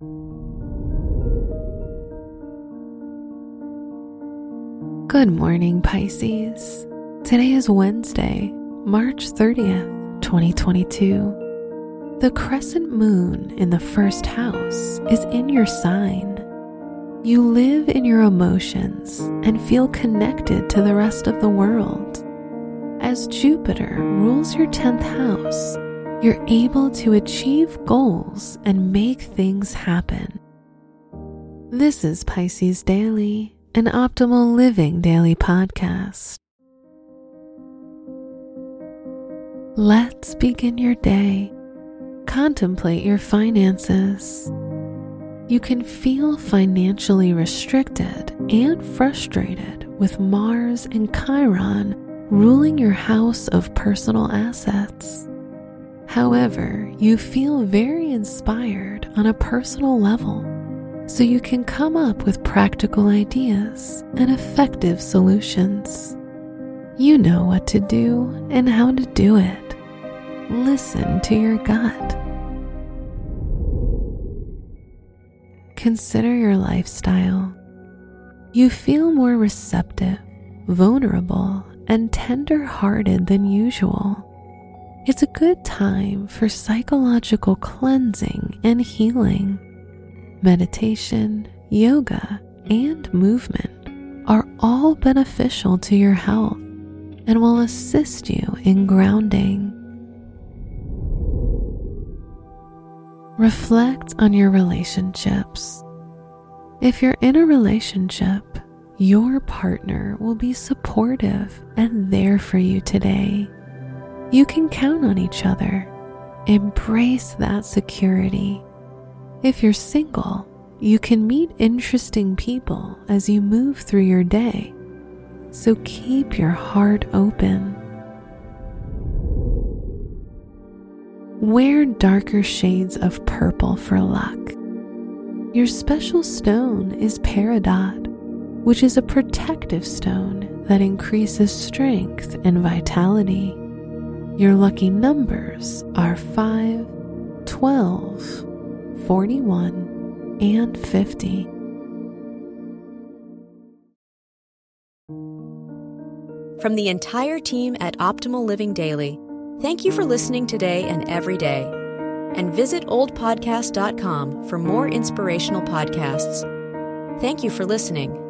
Good morning, Pisces. Today is Wednesday, March 30th, 2022. The crescent moon in the first house is in your sign. You live in your emotions and feel connected to the rest of the world. As Jupiter rules your 10th house, you're able to achieve goals and make things happen. This is Pisces Daily an optimal living daily podcast. Let's begin your day. Contemplate your finances. You can feel financially restricted and frustrated with Mars and Chiron ruling your house of personal assets. However, you feel very inspired on a personal level so you can come up with practical ideas and effective solutions. You know what to do and how to do it. Listen to your gut. Consider your lifestyle. You feel more receptive, vulnerable, and tender hearted than usual. It's a good time for psychological cleansing and healing meditation, yoga, and movement are all beneficial to your health and will assist you in grounding. Reflect on your relationships. If you're in a relationship, your partner will be supportive and there for you today. You can count on each other. Embrace that security if you're single, you can meet interesting people as you move through your day, so keep your heart open. Wear darker shades of purple for luck. Your special stone is peridot, which is a protective stone that increases strength and vitality. Your lucky numbers are 5, 12, 41, and 50. From the entire team at Optimal Living Daily, thank you for listening today and every day. And visit oldpodcast.com for more inspirational podcasts. Thank you for listening.